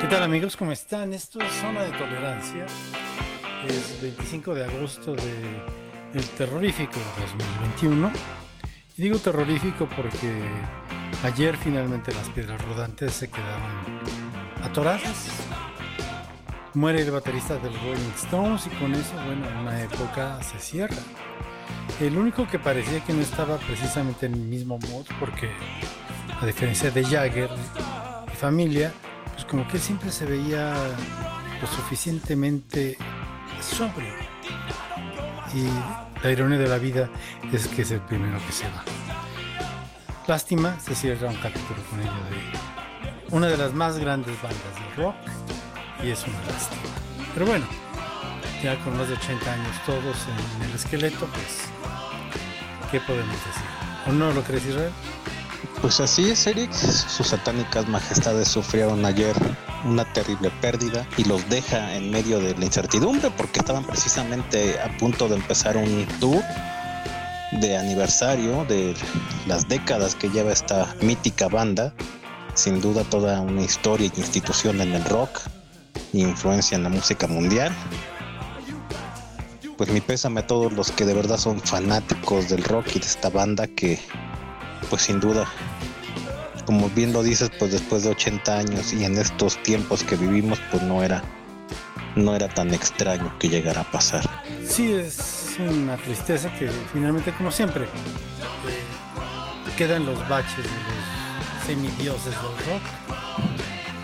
¿Qué tal amigos? ¿Cómo están? Esto es Zona de Tolerancia. Es 25 de agosto de el terrorífico 2021. Y digo terrorífico porque ayer finalmente las piedras rodantes se quedaron atoradas. Muere el baterista del Rolling Stones y con eso, bueno, una época se cierra. El único que parecía que no estaba precisamente en el mismo mood porque a diferencia de Jagger y familia, pues como que él siempre se veía lo suficientemente sobrio. Y la ironía de la vida es que es el primero que se va. Lástima, se cierra un capítulo con ello de una de las más grandes bandas del rock y es una lástima. Pero bueno, ya con más de 80 años todos en el esqueleto, pues, ¿qué podemos decir? ¿O no lo crees, Israel? Pues así es, Eric. Sus satánicas majestades sufrieron ayer una terrible pérdida y los deja en medio de la incertidumbre porque estaban precisamente a punto de empezar un tour de aniversario de las décadas que lleva esta mítica banda. Sin duda toda una historia y institución en el rock influencia en la música mundial. Pues mi pésame a todos los que de verdad son fanáticos del rock y de esta banda que pues sin duda, como bien lo dices, pues después de 80 años y en estos tiempos que vivimos, pues no era, no era tan extraño que llegara a pasar. Sí, es una tristeza que finalmente, como siempre, eh, quedan los baches de los semidioses del rock,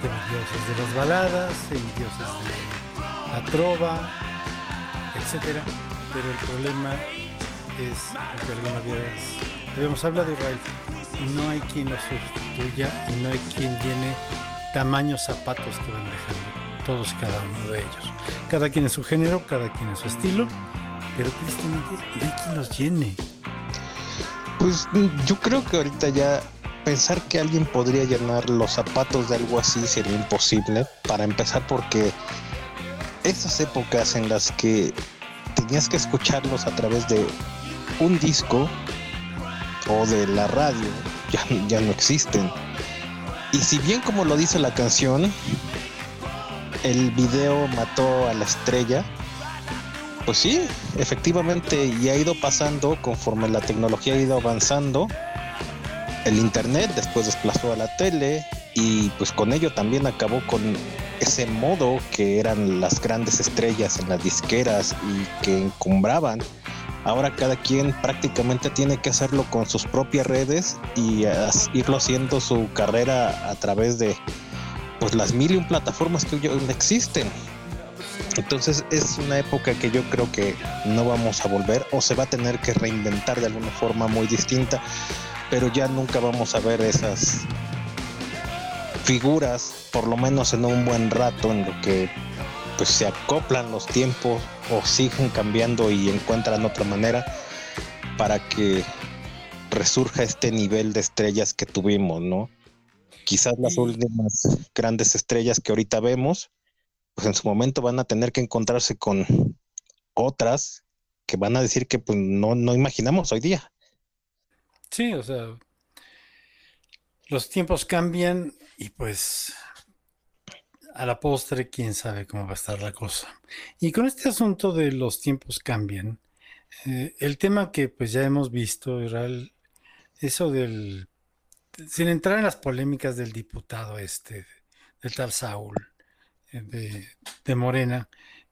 semidioses de las baladas, semidioses de la trova, etcétera. Pero el problema es que alguna vez Habíamos hablado de Israel no hay quien lo sustituya y no hay quien llene tamaños zapatos que van dejando todos cada uno de ellos. Cada quien en su género, cada quien en su estilo, pero tristemente no hay quien los llene. Pues yo creo que ahorita ya pensar que alguien podría llenar los zapatos de algo así sería imposible, para empezar porque esas épocas en las que tenías que escucharlos a través de un disco o de la radio ya, ya no existen. Y si bien como lo dice la canción, el video mató a la estrella, pues sí, efectivamente, y ha ido pasando conforme la tecnología ha ido avanzando. El internet después desplazó a la tele y pues con ello también acabó con ese modo que eran las grandes estrellas en las disqueras y que encumbraban Ahora cada quien prácticamente tiene que hacerlo con sus propias redes y irlo haciendo su carrera a través de pues las mil y un plataformas que existen. Entonces es una época que yo creo que no vamos a volver o se va a tener que reinventar de alguna forma muy distinta, pero ya nunca vamos a ver esas figuras, por lo menos en un buen rato, en lo que pues se acoplan los tiempos o siguen cambiando y encuentran otra manera para que resurja este nivel de estrellas que tuvimos, ¿no? Quizás las últimas grandes estrellas que ahorita vemos, pues en su momento van a tener que encontrarse con otras que van a decir que pues no, no imaginamos hoy día. Sí, o sea, los tiempos cambian y pues a la postre, quién sabe cómo va a estar la cosa. Y con este asunto de los tiempos cambian, eh, el tema que pues ya hemos visto era eso del, sin entrar en las polémicas del diputado este, del tal Saúl, eh, de, de Morena,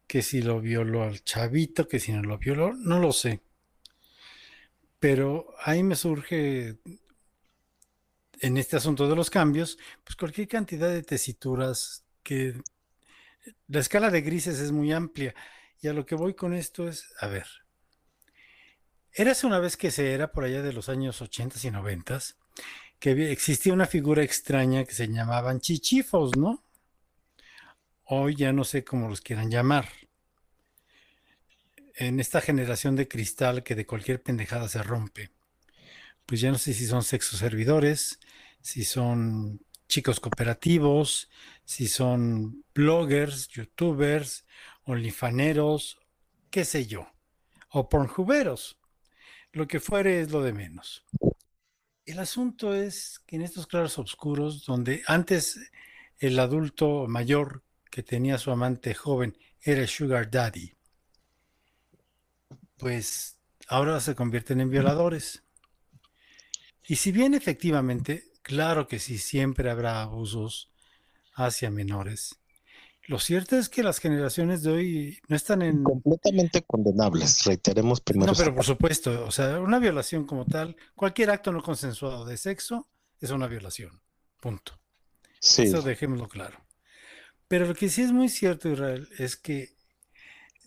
que si lo violó al chavito, que si no lo violó, no lo sé. Pero ahí me surge en este asunto de los cambios, pues cualquier cantidad de tesituras que la escala de grises es muy amplia. Y a lo que voy con esto es, a ver, érase una vez que se era por allá de los años 80 y 90 que existía una figura extraña que se llamaban chichifos, ¿no? Hoy ya no sé cómo los quieran llamar. En esta generación de cristal que de cualquier pendejada se rompe, pues ya no sé si son sexos servidores, si son chicos cooperativos, si son bloggers, youtubers, onlyfaneros, qué sé yo, o pornjuberos. Lo que fuere es lo de menos. El asunto es que en estos claros oscuros, donde antes el adulto mayor que tenía su amante joven era Sugar Daddy, pues ahora se convierten en violadores. Y si bien efectivamente, claro que sí, siempre habrá abusos hacia menores, lo cierto es que las generaciones de hoy no están en... Completamente condenables, reiteremos primero. No, pero por supuesto, o sea, una violación como tal, cualquier acto no consensuado de sexo es una violación, punto. Sí. Eso dejémoslo claro. Pero lo que sí es muy cierto, Israel, es que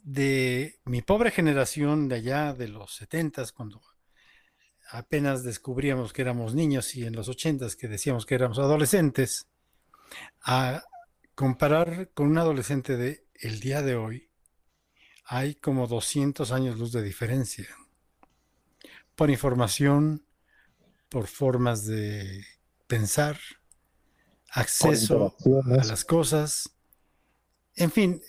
de mi pobre generación de allá, de los setentas, cuando apenas descubríamos que éramos niños y en los ochentas que decíamos que éramos adolescentes, a comparar con un adolescente de el día de hoy, hay como 200 años luz de diferencia. Por información, por formas de pensar, acceso a las cosas. En fin,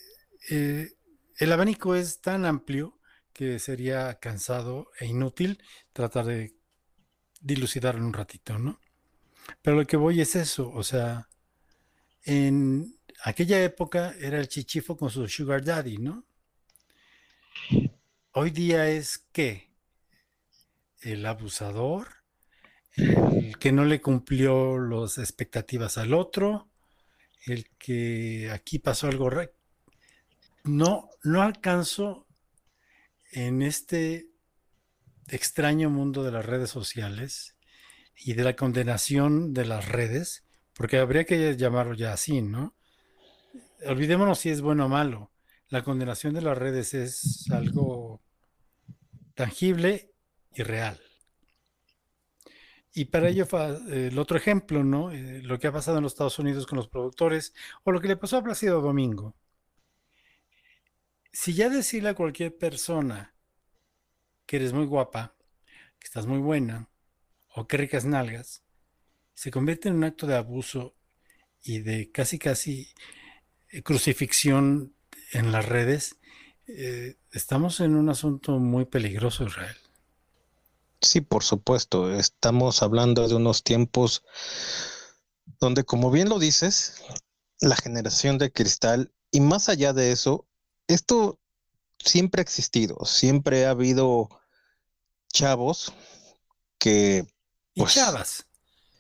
eh, el abanico es tan amplio que sería cansado e inútil tratar de dilucidarlo un ratito, ¿no? Pero lo que voy es eso, o sea, en aquella época era el chichifo con su sugar daddy, ¿no? Hoy día es qué? El abusador, el que no le cumplió las expectativas al otro, el que aquí pasó algo no, no alcanzo en este extraño mundo de las redes sociales y de la condenación de las redes, porque habría que llamarlo ya así, ¿no? Olvidémonos si es bueno o malo. La condenación de las redes es algo tangible y real. Y para ello, el otro ejemplo, ¿no? Eh, lo que ha pasado en los Estados Unidos con los productores, o lo que le pasó a Placido Domingo si ya decirle a cualquier persona que eres muy guapa, que estás muy buena, o que ricas nalgas, se convierte en un acto de abuso y de casi casi eh, crucifixión en las redes, eh, estamos en un asunto muy peligroso, Israel. Sí, por supuesto. Estamos hablando de unos tiempos donde, como bien lo dices, la generación de cristal, y más allá de eso, esto siempre ha existido, siempre ha habido chavos que... Pues, chavas.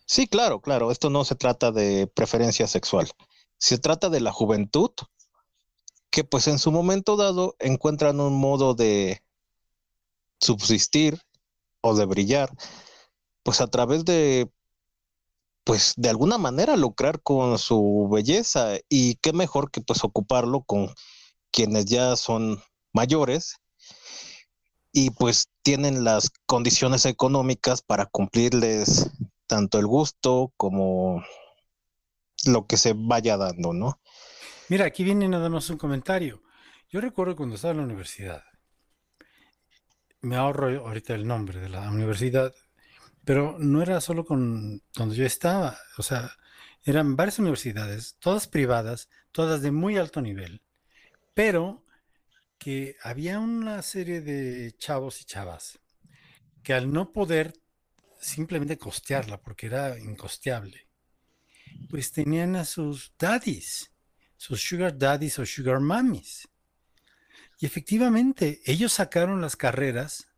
Sí, claro, claro, esto no se trata de preferencia sexual, se trata de la juventud que pues en su momento dado encuentran un modo de subsistir o de brillar, pues a través de, pues de alguna manera lucrar con su belleza y qué mejor que pues ocuparlo con quienes ya son mayores y pues tienen las condiciones económicas para cumplirles tanto el gusto como lo que se vaya dando, ¿no? Mira, aquí viene nada más un comentario. Yo recuerdo cuando estaba en la universidad, me ahorro ahorita el nombre de la universidad, pero no era solo con donde yo estaba, o sea, eran varias universidades, todas privadas, todas de muy alto nivel, pero que había una serie de chavos y chavas que al no poder simplemente costearla, porque era incosteable, pues tenían a sus daddies, sus sugar daddies o sugar mummies. Y efectivamente, ellos sacaron las carreras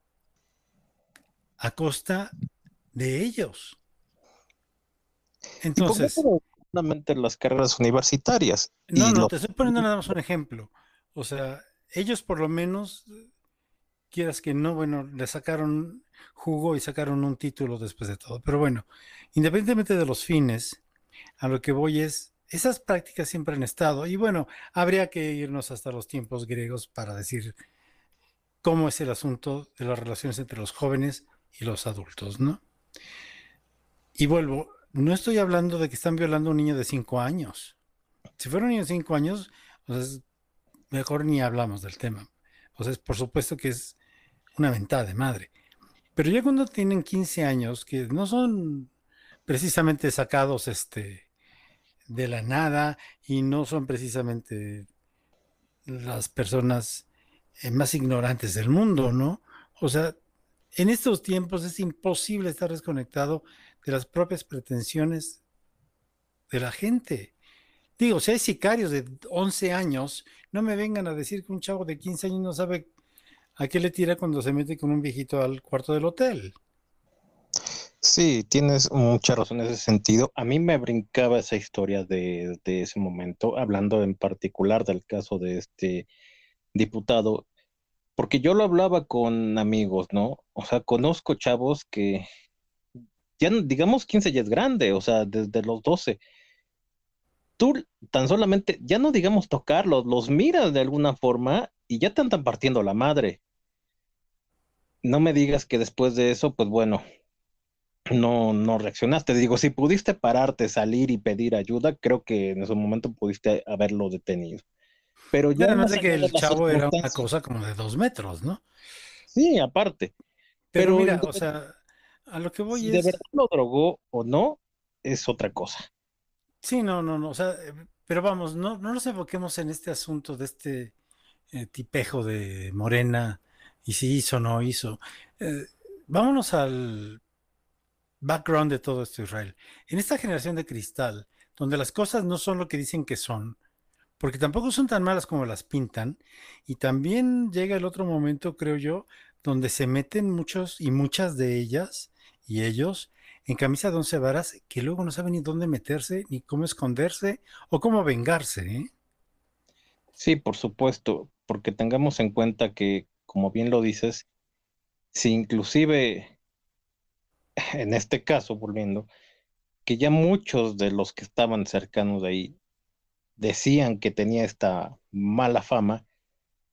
a costa de ellos. Entonces, solamente las carreras universitarias. No, no, te estoy poniendo nada más un ejemplo. O sea, ellos por lo menos, quieras que no, bueno, le sacaron jugo y sacaron un título después de todo. Pero bueno, independientemente de los fines, a lo que voy es, esas prácticas siempre han estado. Y bueno, habría que irnos hasta los tiempos griegos para decir cómo es el asunto de las relaciones entre los jóvenes y los adultos, ¿no? Y vuelvo, no estoy hablando de que están violando a un niño de 5 años. Si fuera un niño de 5 años, pues mejor ni hablamos del tema. O sea, por supuesto que es una ventaja de madre. Pero ya cuando tienen 15 años, que no son precisamente sacados este, de la nada y no son precisamente las personas eh, más ignorantes del mundo, ¿no? O sea, en estos tiempos es imposible estar desconectado de las propias pretensiones de la gente. Digo, si hay sicarios de 11 años, no me vengan a decir que un chavo de 15 años no sabe a qué le tira cuando se mete con un viejito al cuarto del hotel. Sí, tienes mucha razón en ese sentido. A mí me brincaba esa historia de, de ese momento, hablando en particular del caso de este diputado, porque yo lo hablaba con amigos, ¿no? O sea, conozco chavos que ya, digamos, 15 ya es grande, o sea, desde los 12. Tú tan solamente, ya no digamos tocarlos, los miras de alguna forma y ya te andan partiendo la madre. No me digas que después de eso, pues bueno, no, no reaccionaste. Digo, si pudiste pararte, salir y pedir ayuda, creo que en ese momento pudiste haberlo detenido. Pero ya. Además de que el chavo era una cosa como de dos metros, ¿no? Sí, aparte. Pero, mira, o sea, a lo que voy si es. ¿De verdad lo drogó o no? Es otra cosa. Sí, no, no, no. O sea, eh, pero vamos, no, no nos enfoquemos en este asunto de este eh, tipejo de Morena y si hizo o no hizo. Eh, vámonos al background de todo esto, Israel. En esta generación de cristal, donde las cosas no son lo que dicen que son, porque tampoco son tan malas como las pintan, y también llega el otro momento, creo yo, donde se meten muchos y muchas de ellas y ellos en camisa de once varas que luego no saben ni dónde meterse, ni cómo esconderse o cómo vengarse. ¿eh? Sí, por supuesto, porque tengamos en cuenta que, como bien lo dices, si inclusive en este caso, volviendo, que ya muchos de los que estaban cercanos de ahí decían que tenía esta mala fama,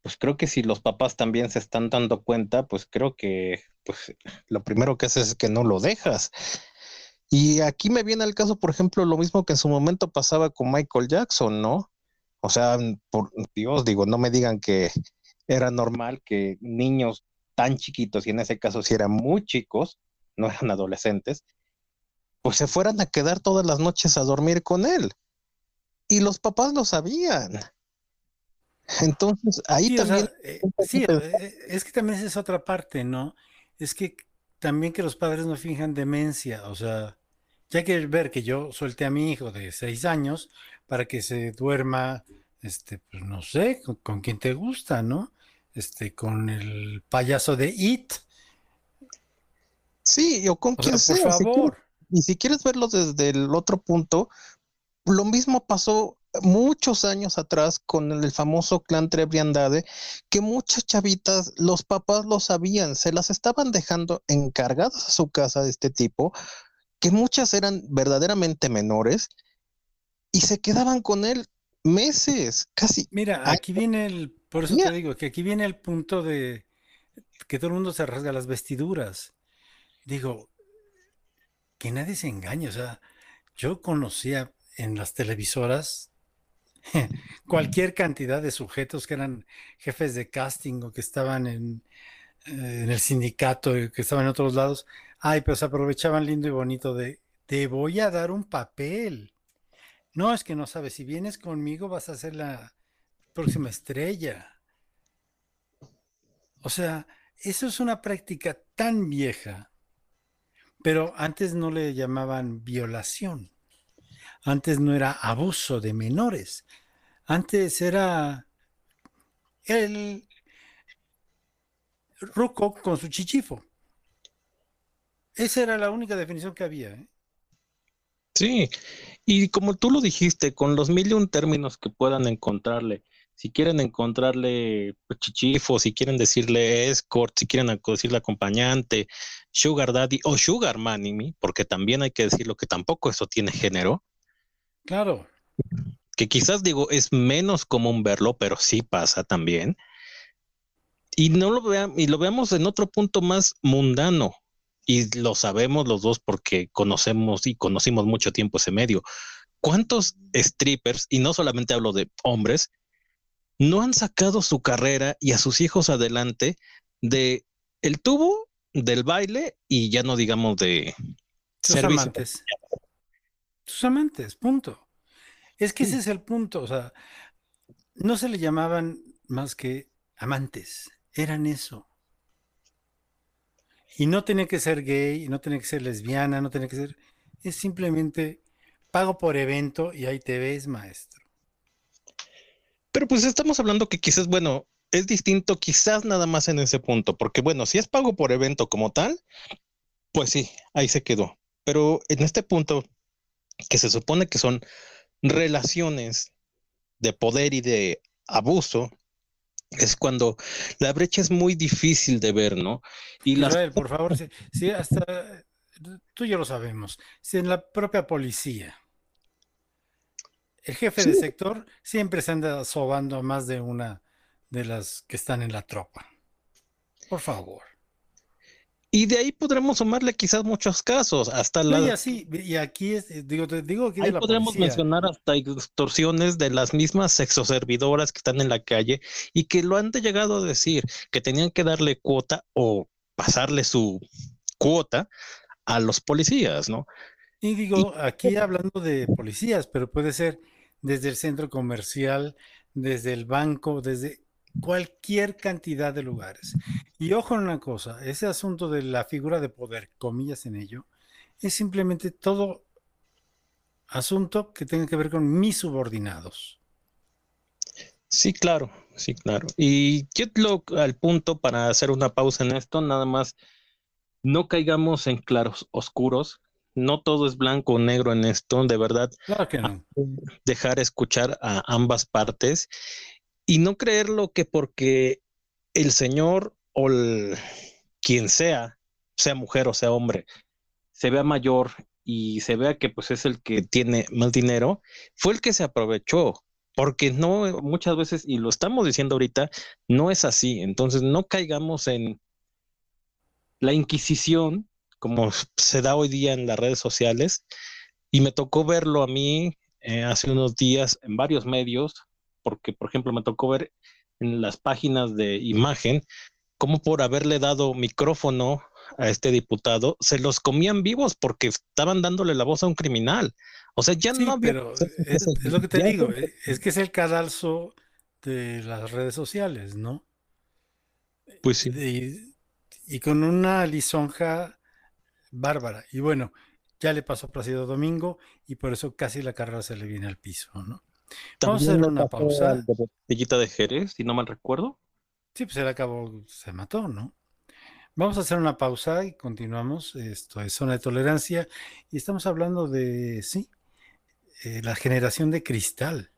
pues creo que si los papás también se están dando cuenta, pues creo que pues lo primero que haces es que no lo dejas. Y aquí me viene al caso, por ejemplo, lo mismo que en su momento pasaba con Michael Jackson, ¿no? O sea, por Dios, digo, no me digan que era normal que niños tan chiquitos, y en ese caso si eran muy chicos, no eran adolescentes, pues se fueran a quedar todas las noches a dormir con él. Y los papás lo sabían. Entonces, ahí Sí, o también... sea, eh, sí, eh, es que también esa es otra parte, ¿no? Es que también que los padres no finjan demencia, o sea, ya hay que ver que yo solté a mi hijo de seis años para que se duerma, este, pues no sé, con, con quien te gusta, ¿no? Este, con el payaso de It, Sí, o con o quien sea, por sea. si quieres- favor. y si quieres verlo desde el otro punto, lo mismo pasó muchos años atrás con el famoso clan Trevi Andrade, que muchas chavitas, los papás lo sabían, se las estaban dejando encargadas a su casa de este tipo, que muchas eran verdaderamente menores y se quedaban con él meses, casi. Mira, aquí viene el, por eso mira. te digo, que aquí viene el punto de que todo el mundo se rasga las vestiduras. Digo, que nadie se engañe, o sea, yo conocía en las televisoras cualquier cantidad de sujetos que eran jefes de casting o que estaban en, eh, en el sindicato y que estaban en otros lados. Ay, pero se aprovechaban lindo y bonito de, te voy a dar un papel. No, es que no sabes, si vienes conmigo vas a ser la próxima estrella. O sea, eso es una práctica tan vieja, pero antes no le llamaban violación. Antes no era abuso de menores. Antes era el ruco con su chichifo. Esa era la única definición que había. ¿eh? Sí, y como tú lo dijiste, con los mil y un términos que puedan encontrarle, si quieren encontrarle pues, chichifo, si quieren decirle escort, si quieren decirle acompañante, sugar daddy o sugar mommy, porque también hay que decirlo que tampoco eso tiene género, Claro. que quizás digo es menos común verlo, pero sí pasa también. Y no lo veamos, y lo veamos en otro punto más mundano. Y lo sabemos los dos porque conocemos y conocimos mucho tiempo ese medio. ¿Cuántos strippers, y no solamente hablo de hombres, no han sacado su carrera y a sus hijos adelante de el tubo, del baile y ya no digamos de Sus servicio? amantes. Sus amantes, punto. Es que ese es el punto. O sea, no se le llamaban más que amantes. Eran eso. Y no tenía que ser gay, no tenía que ser lesbiana, no tenía que ser. Es simplemente pago por evento y ahí te ves, maestro. Pero pues estamos hablando que quizás, bueno, es distinto quizás nada más en ese punto, porque bueno, si es pago por evento como tal, pues sí, ahí se quedó. Pero en este punto, que se supone que son relaciones de poder y de abuso, es cuando la brecha es muy difícil de ver, ¿no? Y por favor, si, hasta tú y yo lo sabemos, si en la propia policía el jefe de sector siempre se anda sobando a más de una de las que están en la tropa. Por favor. Y de ahí podremos sumarle quizás muchos casos, hasta la... Y así, y aquí es, digo, te digo que ahí podremos mencionar hasta extorsiones de las mismas sexoservidoras que están en la calle y que lo han llegado a decir, que tenían que darle cuota o pasarle su cuota a los policías, ¿no? Y digo, aquí hablando de policías, pero puede ser desde el centro comercial, desde el banco, desde cualquier cantidad de lugares. Y ojo en una cosa, ese asunto de la figura de poder, comillas en ello, es simplemente todo asunto que tenga que ver con mis subordinados. Sí, claro, sí, claro. Y lo al punto para hacer una pausa en esto, nada más, no caigamos en claros oscuros, no todo es blanco o negro en esto, de verdad. Claro que no. Dejar escuchar a ambas partes y no creerlo que porque el Señor o quien sea, sea mujer o sea hombre, se vea mayor y se vea que pues es el que tiene más dinero, fue el que se aprovechó, porque no muchas veces, y lo estamos diciendo ahorita, no es así. Entonces no caigamos en la Inquisición, como se da hoy día en las redes sociales, y me tocó verlo a mí eh, hace unos días en varios medios, porque, por ejemplo, me tocó ver en las páginas de imagen cómo por haberle dado micrófono a este diputado, se los comían vivos porque estaban dándole la voz a un criminal. O sea, ya no había... Pero es, lo que te digo, eh, es que es el cadalso de las redes sociales, ¿no? Pues sí. Y, y con una lisonja bárbara. Y bueno, ya le pasó a Placido Domingo y por eso casi la carrera se le viene al piso, ¿no? Vamos a hacer una pausa. De botellita de Jerez, si no mal recuerdo. Sí, pues él acabó, se mató, ¿no? Vamos a hacer una pausa y continuamos. Esto es zona de tolerancia y estamos hablando de, sí, eh, la generación de cristal.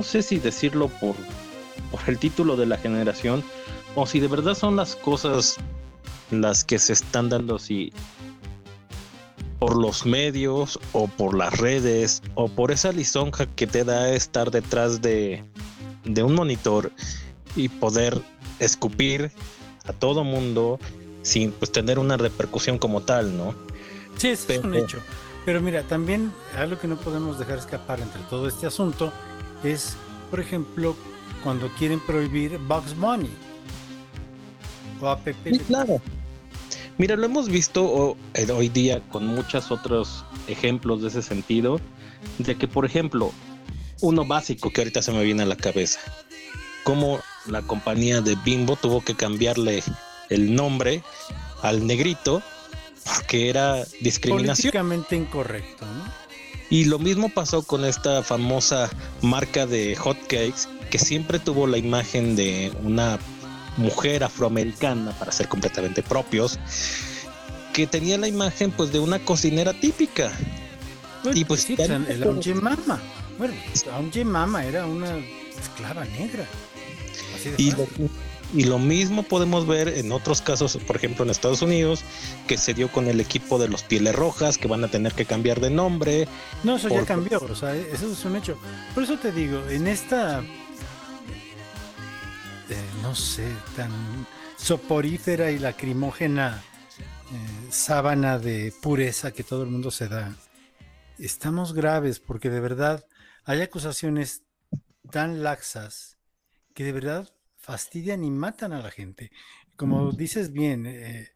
No sé si decirlo por, por el título de la generación o si de verdad son las cosas las que se están dando si por los medios o por las redes o por esa lisonja que te da estar detrás de, de un monitor y poder escupir a todo mundo sin pues tener una repercusión como tal, ¿no? Sí, eso es un hecho. Pero mira, también algo que no podemos dejar escapar entre todo este asunto es, por ejemplo, cuando quieren prohibir Bugs Money o APP. Sí, claro. Mira, lo hemos visto eh, hoy día con muchos otros ejemplos de ese sentido, de que, por ejemplo, uno básico que ahorita se me viene a la cabeza, como la compañía de Bimbo tuvo que cambiarle el nombre al negrito porque era discriminación. Políticamente incorrecto, ¿no? Y lo mismo pasó con esta famosa marca de hotcakes que siempre tuvo la imagen de una mujer afroamericana, para ser completamente propios, que tenía la imagen pues de una cocinera típica. y pues sí, el Aunque Mama. Bueno, Mama era una esclava negra. y, lo, y lo mismo podemos ver en otros casos, por ejemplo en Estados Unidos, que se dio con el equipo de los Pieles Rojas, que van a tener que cambiar de nombre. No, eso ya cambió, o sea, eso es un hecho. Por eso te digo, en esta no sé, tan soporífera y lacrimógena eh, sábana de pureza que todo el mundo se da. Estamos graves porque de verdad hay acusaciones tan laxas que de verdad fastidian y matan a la gente. Como dices bien, eh,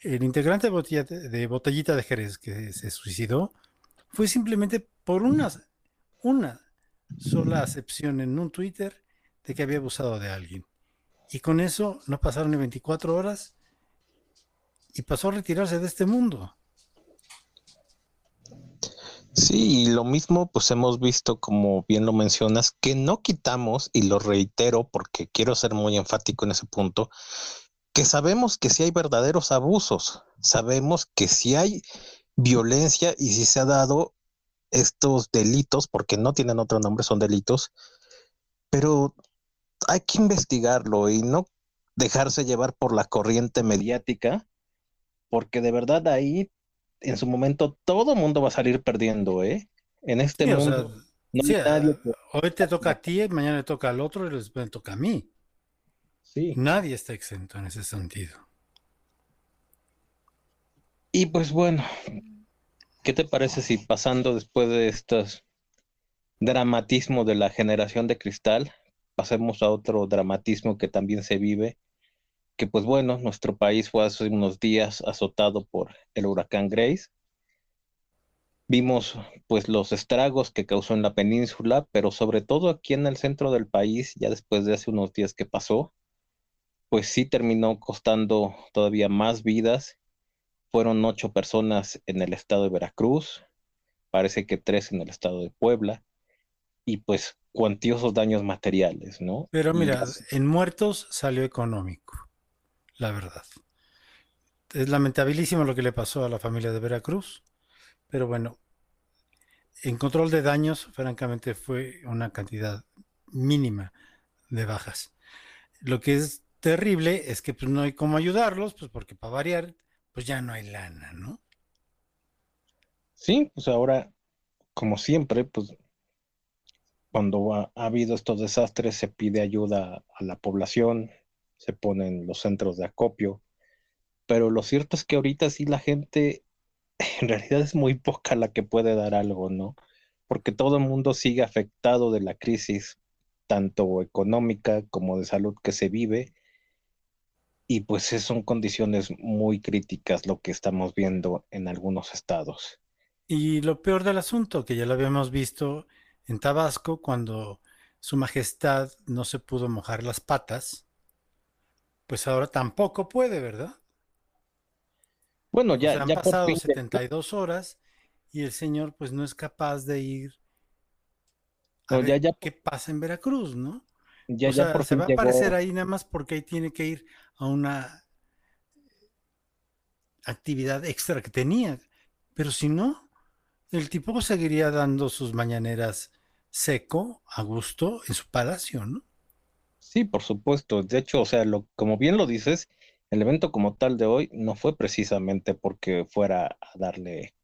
el integrante de, de Botellita de Jerez que se suicidó fue simplemente por una, una sola acepción en un Twitter de que había abusado de alguien. Y con eso no pasaron ni 24 horas y pasó a retirarse de este mundo. Sí, y lo mismo pues hemos visto, como bien lo mencionas, que no quitamos, y lo reitero porque quiero ser muy enfático en ese punto, que sabemos que si hay verdaderos abusos, sabemos que si hay violencia y si se ha dado estos delitos, porque no tienen otro nombre, son delitos, pero hay que investigarlo y no dejarse llevar por la corriente mediática, porque de verdad ahí en su momento todo mundo va a salir perdiendo, ¿eh? En este mundo. Hoy te toca a ti, mañana le toca al otro y después me toca a mí. Sí. Nadie está exento en ese sentido. Y pues bueno, ¿qué te parece si pasando después de estos dramatismo de la generación de cristal, pasemos a otro dramatismo que también se vive, que pues bueno, nuestro país fue hace unos días azotado por el huracán Grace. Vimos pues los estragos que causó en la península, pero sobre todo aquí en el centro del país, ya después de hace unos días que pasó, pues sí terminó costando todavía más vidas. Fueron ocho personas en el estado de Veracruz, parece que tres en el estado de Puebla, y pues cuantiosos daños materiales, ¿no? Pero mira, en muertos salió económico, la verdad. Es lamentabilísimo lo que le pasó a la familia de Veracruz, pero bueno, en control de daños, francamente, fue una cantidad mínima de bajas. Lo que es terrible es que pues, no hay cómo ayudarlos, pues porque para variar, pues ya no hay lana, ¿no? Sí, pues ahora, como siempre, pues cuando ha, habido estos desastres se pide ayuda a la población, se ponen los centros de acopio, pero lo cierto es que ahorita sí la gente en realidad es muy poca la que puede dar algo, ¿no? Porque todo el mundo sigue afectado de la crisis, tanto económica como de salud que se vive, y pues son condiciones muy críticas lo que estamos viendo en algunos estados. Y lo peor del asunto, que ya lo habíamos visto, en Tabasco cuando su majestad no se pudo mojar las patas, pues ahora tampoco puede, ¿verdad? Bueno, ya, han pasado 72 horas y el señor pues no es capaz de ir a ver qué pasa en Veracruz, ¿no? Ya, o sea, se va a aparecer ahí nada más porque ahí tiene que ir a una actividad extra que tenía. Pero si no, el tipo seguiría dando sus mañaneras seco, a gusto, en su palacio, ¿no? Sí, por supuesto. De hecho, o sea, como bien lo dices, el evento como tal de hoy no fue precisamente porque fuera a darle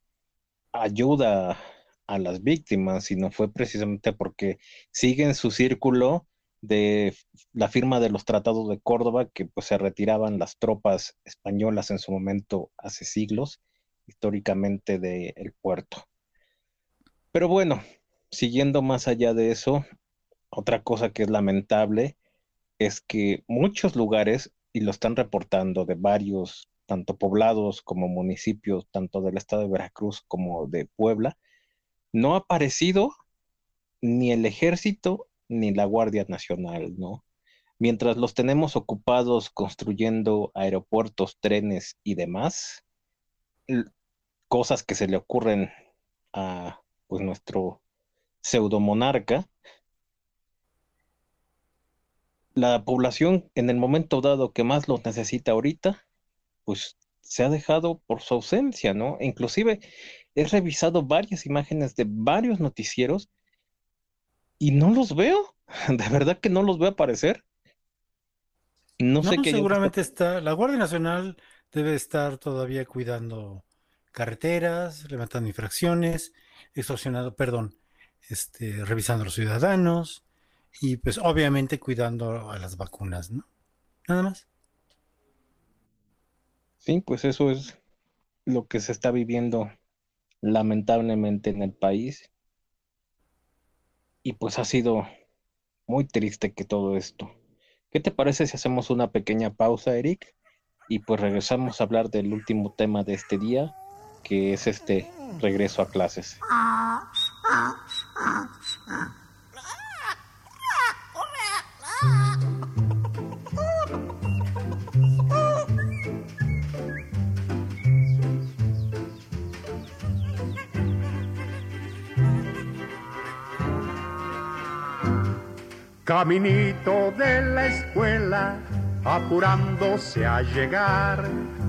ayuda a las víctimas, sino fue precisamente porque sigue en su círculo de la firma de los tratados de Córdoba, que pues se retiraban las tropas españolas en su momento hace siglos, históricamente del puerto. Pero bueno, siguiendo más allá de eso, otra cosa que es lamentable es que muchos lugares, y lo están reportando de varios, tanto poblados como municipios, tanto del estado de Veracruz como de Puebla, no ha aparecido ni el ejército ni la Guardia Nacional, ¿no? Mientras los tenemos ocupados construyendo aeropuertos, trenes y demás, cosas que se le ocurren a pues, nuestro pseudomonarca, la población en el momento dado que más los necesita ahorita, pues se ha dejado por su ausencia, ¿no? Inclusive he revisado varias imágenes de varios noticieros y no los veo. De verdad que no los veo aparecer. No, sé qué. Seguramente está. La Guardia Nacional debe estar todavía cuidando carreteras, levantando infracciones, extorsionando, perdón, este, revisando a los ciudadanos y pues obviamente cuidando a las vacunas, ¿no? Nada más. Sí, pues eso es lo que se está viviendo lamentablemente en el país. Y pues ha sido muy triste que todo esto. ¿Qué te parece si hacemos una pequeña pausa, Eric? Y pues regresamos a hablar del último tema de este día, que es este regreso a clases. Caminito de la escuela, apurándose a llegar,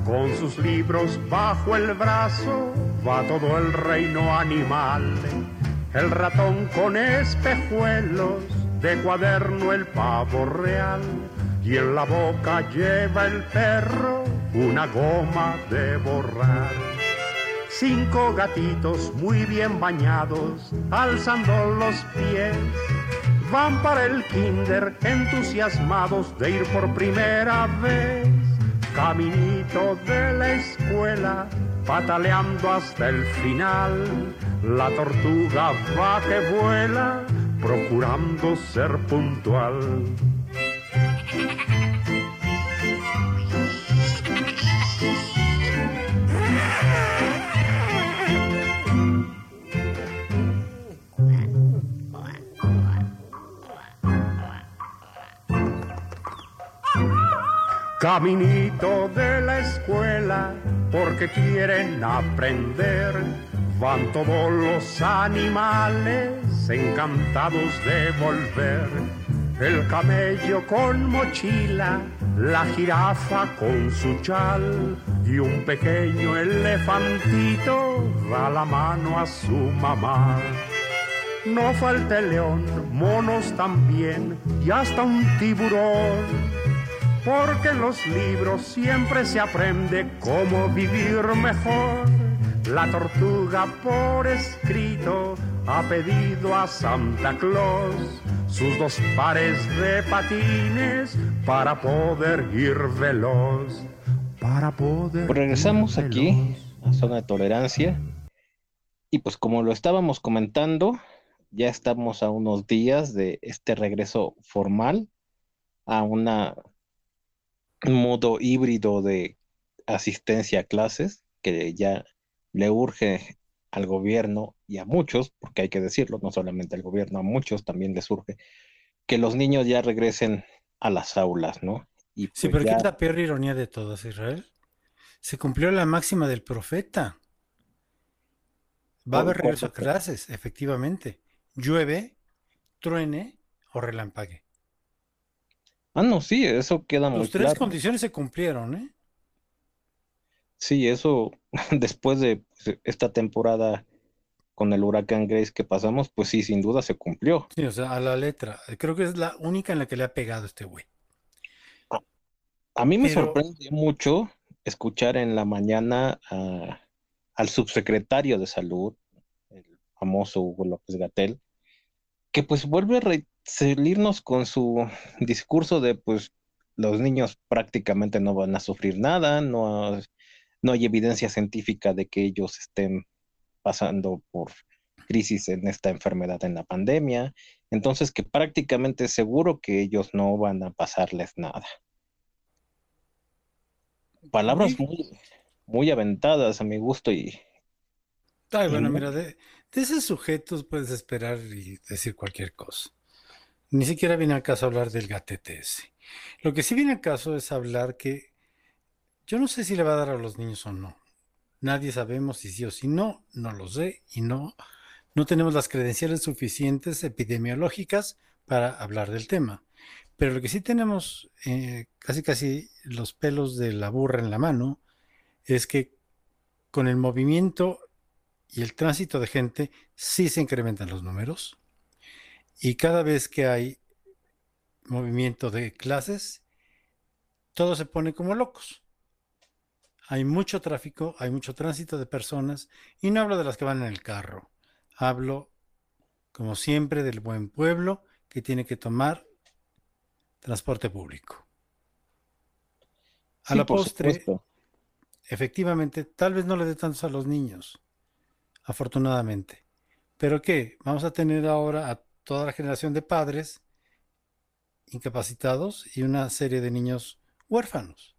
con sus libros bajo el brazo, va todo el reino animal. El ratón con espejuelos, de cuaderno el pavo real, y en la boca lleva el perro una goma de borrar. Cinco gatitos muy bien bañados, alzando los pies van para el kinder entusiasmados de ir por primera vez. Caminito de la escuela, pataleando hasta el final. La tortuga va que vuela, procurando ser puntual. Caminito de la escuela, porque quieren aprender. Van todos los animales encantados de volver. El camello con mochila, la jirafa con su chal y un pequeño elefantito da la mano a su mamá. No falta el león, monos también y hasta un tiburón porque en los libros siempre se aprende cómo vivir mejor. La tortuga por escrito ha pedido a Santa Claus sus dos pares de patines para poder ir veloz. Para poder. Pues regresamos aquí a zona de tolerancia. Y pues como lo estábamos comentando, ya estamos a unos días de este regreso formal a una modo híbrido de asistencia a clases que ya le urge al gobierno y a muchos, porque hay que decirlo, no solamente al gobierno, a muchos también les urge que los niños ya regresen a las aulas, ¿no? Y sí, pues pero ¿qué es la peor ironía de todas, Israel? Se cumplió la máxima del profeta. Va a haber regreso a clases, efectivamente. Llueve, truene o relampague. Ah, no, sí, eso queda muy Las tres claro. condiciones se cumplieron, ¿eh? Sí, eso después de pues, esta temporada con el huracán Grace que pasamos, pues sí, sin duda se cumplió. Sí, o sea, a la letra. Creo que es la única en la que le ha pegado este güey. A mí me Pero- sorprende mucho escuchar en la mañana a- al subsecretario de salud, el famoso Hugo López Gatel, que pues vuelve a re- salirnos con su discurso de pues los niños prácticamente no van a sufrir nada, no, no hay evidencia científica de que ellos estén pasando por crisis en esta enfermedad en la pandemia, entonces que prácticamente seguro que ellos no van a pasarles nada. Palabras muy, muy aventadas a mi gusto y Ay, bueno, mira, de, de esos sujetos puedes esperar y decir cualquier cosa. Ni siquiera viene al caso hablar del gatete. Lo que sí viene al caso es hablar que yo no sé si le va a dar a los niños o no. Nadie sabemos si sí o si no, no lo sé y no, no tenemos las credenciales suficientes epidemiológicas para hablar del tema. Pero lo que sí tenemos eh, casi casi los pelos de la burra en la mano es que con el movimiento y el tránsito de gente sí se incrementan los números. Y cada vez que hay movimiento de clases, todo se pone como locos. Hay mucho tráfico, hay mucho tránsito de personas, y no hablo de las que van en el carro. Hablo, como siempre, del buen pueblo que tiene que tomar transporte público. A sí, la postre, supuesto. efectivamente, tal vez no le dé tantos a los niños, afortunadamente. Pero ¿qué? Vamos a tener ahora a toda la generación de padres incapacitados y una serie de niños huérfanos.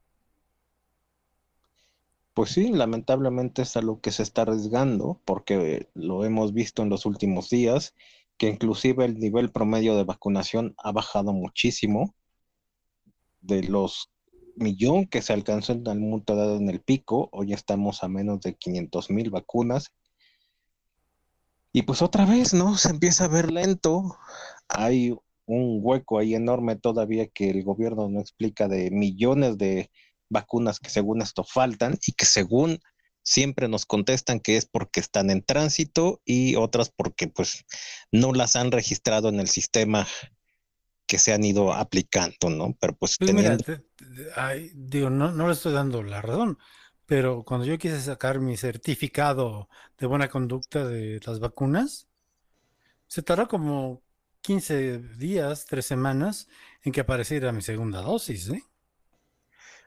Pues sí, lamentablemente es a lo que se está arriesgando, porque lo hemos visto en los últimos días, que inclusive el nivel promedio de vacunación ha bajado muchísimo. De los millón que se alcanzó en algún momento dado en el pico, hoy estamos a menos de 500 mil vacunas. Y pues otra vez, ¿no? Se empieza a ver lento. Hay un hueco ahí enorme todavía que el gobierno no explica de millones de vacunas que según esto faltan y que según siempre nos contestan que es porque están en tránsito y otras porque pues no las han registrado en el sistema que se han ido aplicando, ¿no? Pero pues, Pues mira, teniendo... te- te- ay, digo, no, no le estoy dando la razón, pero cuando yo quise sacar mi certificado de buena conducta de las vacunas, se tardó como 15 días, 3 semanas en que apareciera mi segunda dosis, ¿eh?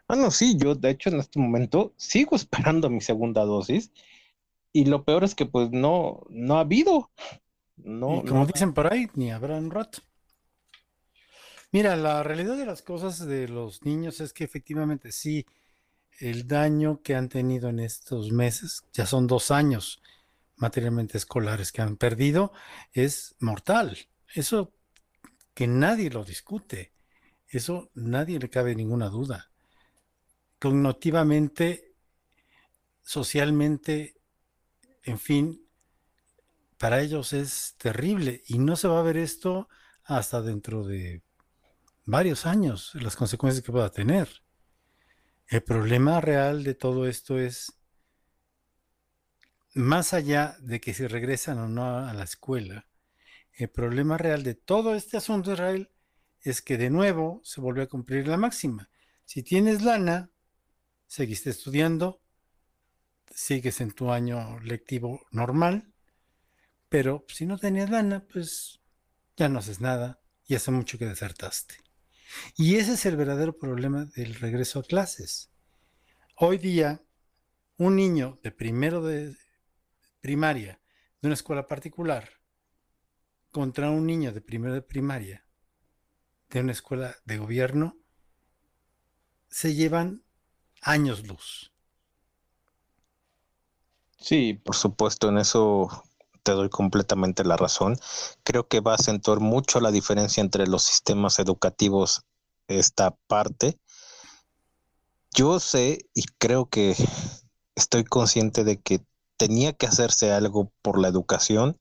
Ah, no, sí, yo de hecho en este momento sigo esperando mi segunda dosis y lo peor es que pues no, no ha habido. No, Y como no, dicen por ahí, ni habrá un rato. Mira, la realidad de las cosas de los niños es que efectivamente sí, el daño que han tenido en estos meses, ya son dos años materialmente escolares que han perdido, es mortal. Eso que nadie lo discute, eso nadie le cabe ninguna duda. Cognitivamente, socialmente, en fin, para ellos es terrible y no se va a ver esto hasta dentro de varios años, las consecuencias que pueda tener. El problema real de todo esto es, más allá de que si regresan o no a la escuela, el problema real de todo este asunto, Israel, es que de nuevo se vuelve a cumplir la máxima. Si tienes lana, seguiste estudiando, sigues en tu año lectivo normal, pero si no tenías lana, pues ya no haces nada y hace mucho que desertaste. Y ese es el verdadero problema del regreso a clases. Hoy día, un niño de primero de primaria de una escuela particular contra un niño de primero de primaria de una escuela de gobierno se llevan años luz. Sí, por supuesto, en eso te doy completamente la razón. Creo que va a acentuar mucho la diferencia entre los sistemas educativos esta parte. Yo sé y creo que estoy consciente de que tenía que hacerse algo por la educación,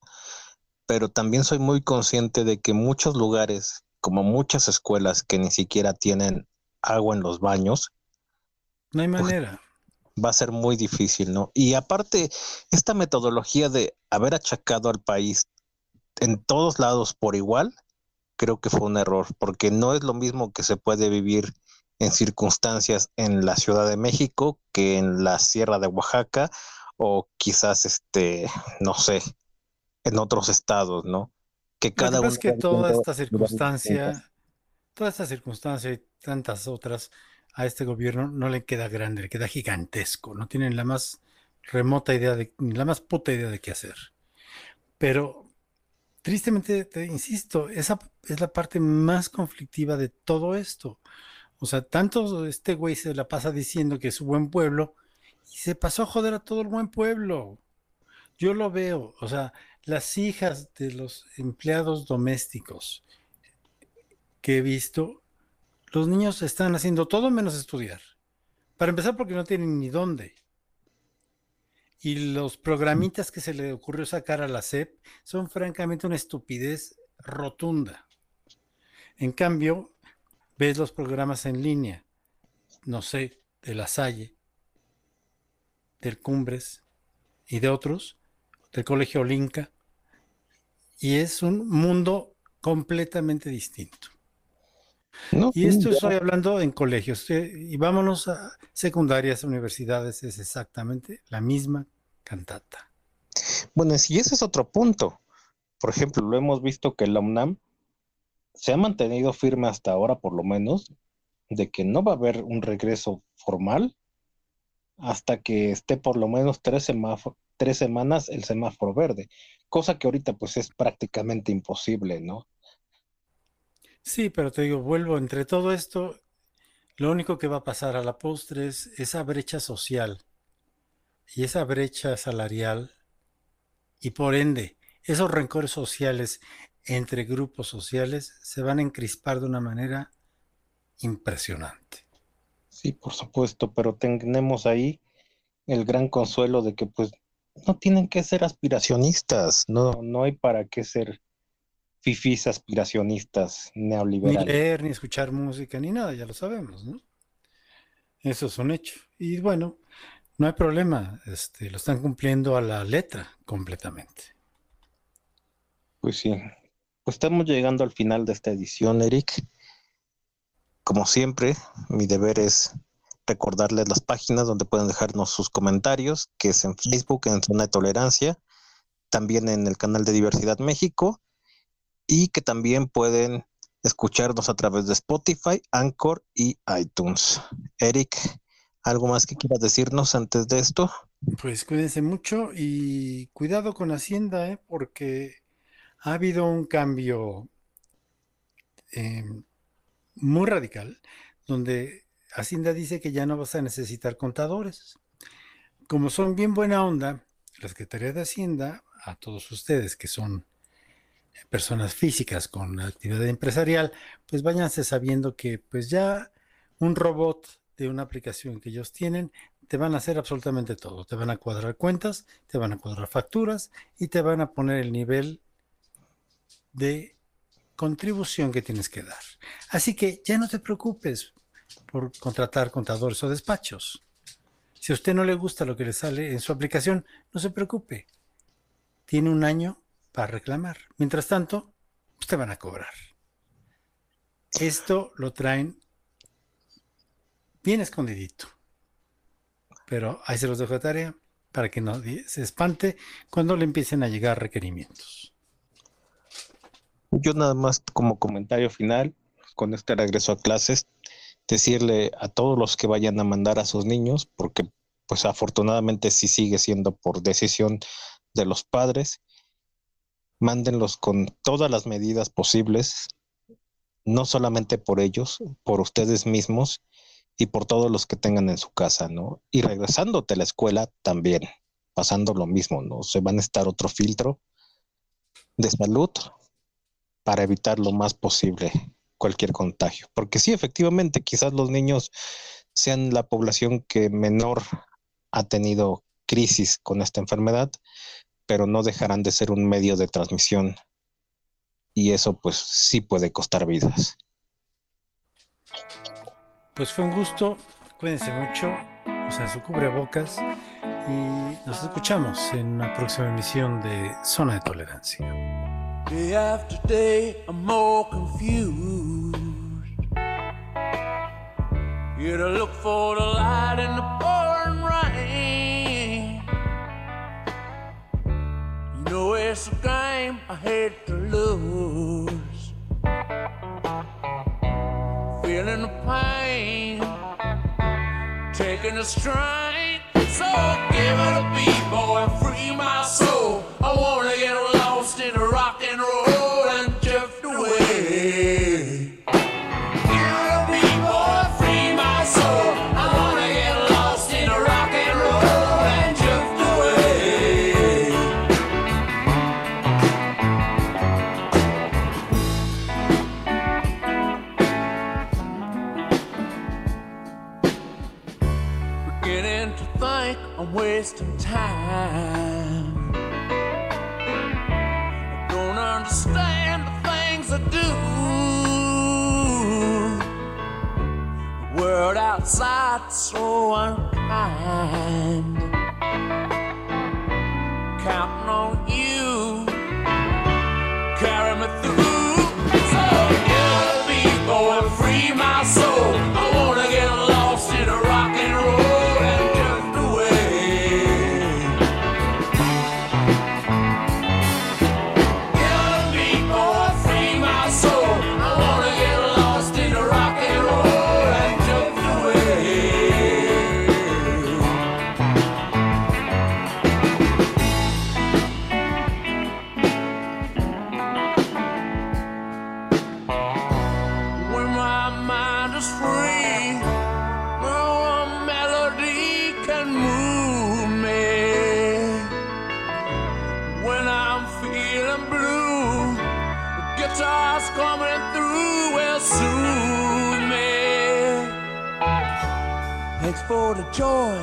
pero también soy muy consciente de que muchos lugares como muchas escuelas que ni siquiera tienen agua en los baños. No hay manera. Va a ser muy difícil, ¿no? Y aparte, esta metodología de haber achacado al país en todos lados por igual, creo que fue un error, porque no es lo mismo que se puede vivir en circunstancias en la Ciudad de México que en la Sierra de Oaxaca o quizás este, no sé, en otros estados, ¿no? Que cada uno es que toda esta circunstancia, toda esta circunstancia y tantas otras a este gobierno no le queda grande, le queda gigantesco, no tienen la más remota idea de, ni la más puta idea de qué hacer. Pero tristemente, te insisto, esa es la parte más conflictiva de todo esto. O sea, tanto este güey se la pasa diciendo que es un buen pueblo y se pasó a joder a todo el buen pueblo. Yo lo veo, o sea, las hijas de los empleados domésticos que he visto, los niños están haciendo todo menos estudiar. Para empezar, porque no tienen ni dónde. Y los programitas que se le ocurrió sacar a la SEP son francamente una estupidez rotunda. En cambio, ves los programas en línea, no sé, de la Salle, del Cumbres y de otros, del Colegio Olinca, y es un mundo completamente distinto. Y esto estoy hablando en colegios, eh, y vámonos a secundarias, universidades, es exactamente la misma cantata. Bueno, y ese es otro punto. Por ejemplo, lo hemos visto que la UNAM se ha mantenido firme hasta ahora, por lo menos, de que no va a haber un regreso formal hasta que esté por lo menos tres, tres semanas el semáforo verde, cosa que ahorita pues es prácticamente imposible, ¿no? Sí, pero te digo, vuelvo, entre todo esto, lo único que va a pasar a la postre es esa brecha social y esa brecha salarial y por ende esos rencores sociales entre grupos sociales se van a encrispar de una manera impresionante. Sí, por supuesto, pero tenemos ahí el gran consuelo de que pues no tienen que ser aspiracionistas, no, no hay para qué ser fifís aspiracionistas neoliberales. Ni leer, ni escuchar música, ni nada, ya lo sabemos, ¿no? Eso es un hecho. Y bueno, no hay problema, este, lo están cumpliendo a la letra completamente. Pues sí, pues estamos llegando al final de esta edición, Eric. Como siempre, mi deber es recordarles las páginas donde pueden dejarnos sus comentarios, que es en Facebook, en Zona de Tolerancia, también en el canal de Diversidad México, y que también pueden escucharnos a través de Spotify, Anchor y iTunes. Eric, ¿algo más que quieras decirnos antes de esto? Pues cuídense mucho y cuidado con Hacienda, ¿eh? porque ha habido un cambio em, muy radical, donde Hacienda dice que ya no vas a necesitar contadores. Como son bien buena onda, la Secretaría de Hacienda, a todos ustedes que son personas físicas con actividad empresarial, pues váyanse sabiendo que pues ya un robot de una aplicación que ellos tienen te van a hacer absolutamente todo. Te van a cuadrar cuentas, te van a cuadrar facturas y te van a poner el nivel de contribución que tienes que dar. Así que ya no te preocupes por contratar contadores o despachos. Si a usted no le gusta lo que le sale en su aplicación, no se preocupe. Tiene un año para reclamar. Mientras tanto, usted van a cobrar. Esto lo traen bien escondidito. Pero ahí se los dejo de tarea para que no se espante cuando le empiecen a llegar requerimientos. Yo nada más como comentario final, con este regreso a clases, decirle a todos los que vayan a mandar a sus niños, porque pues afortunadamente sí sigue siendo por decisión de los padres, mándenlos con todas las medidas posibles, no solamente por ellos, por ustedes mismos y por todos los que tengan en su casa, ¿no? Y regresándote a la escuela también, pasando lo mismo, ¿no? Se van a estar otro filtro de salud para evitar lo más posible cualquier contagio. Porque sí, efectivamente, quizás los niños sean la población que menor ha tenido crisis con esta enfermedad, pero no dejarán de ser un medio de transmisión y eso pues sí puede costar vidas. Pues fue un gusto, cuídense mucho, usen su cubrebocas y nos escuchamos en una próxima emisión de Zona de Tolerancia. Day after day, I'm more confused. Here to look for the light in the Know it's a game I hate to lose. Feeling the pain, taking the strain. So give it a beat, boy, free my soul. I wanna get lost world outside's so unkind. Counting on you, joy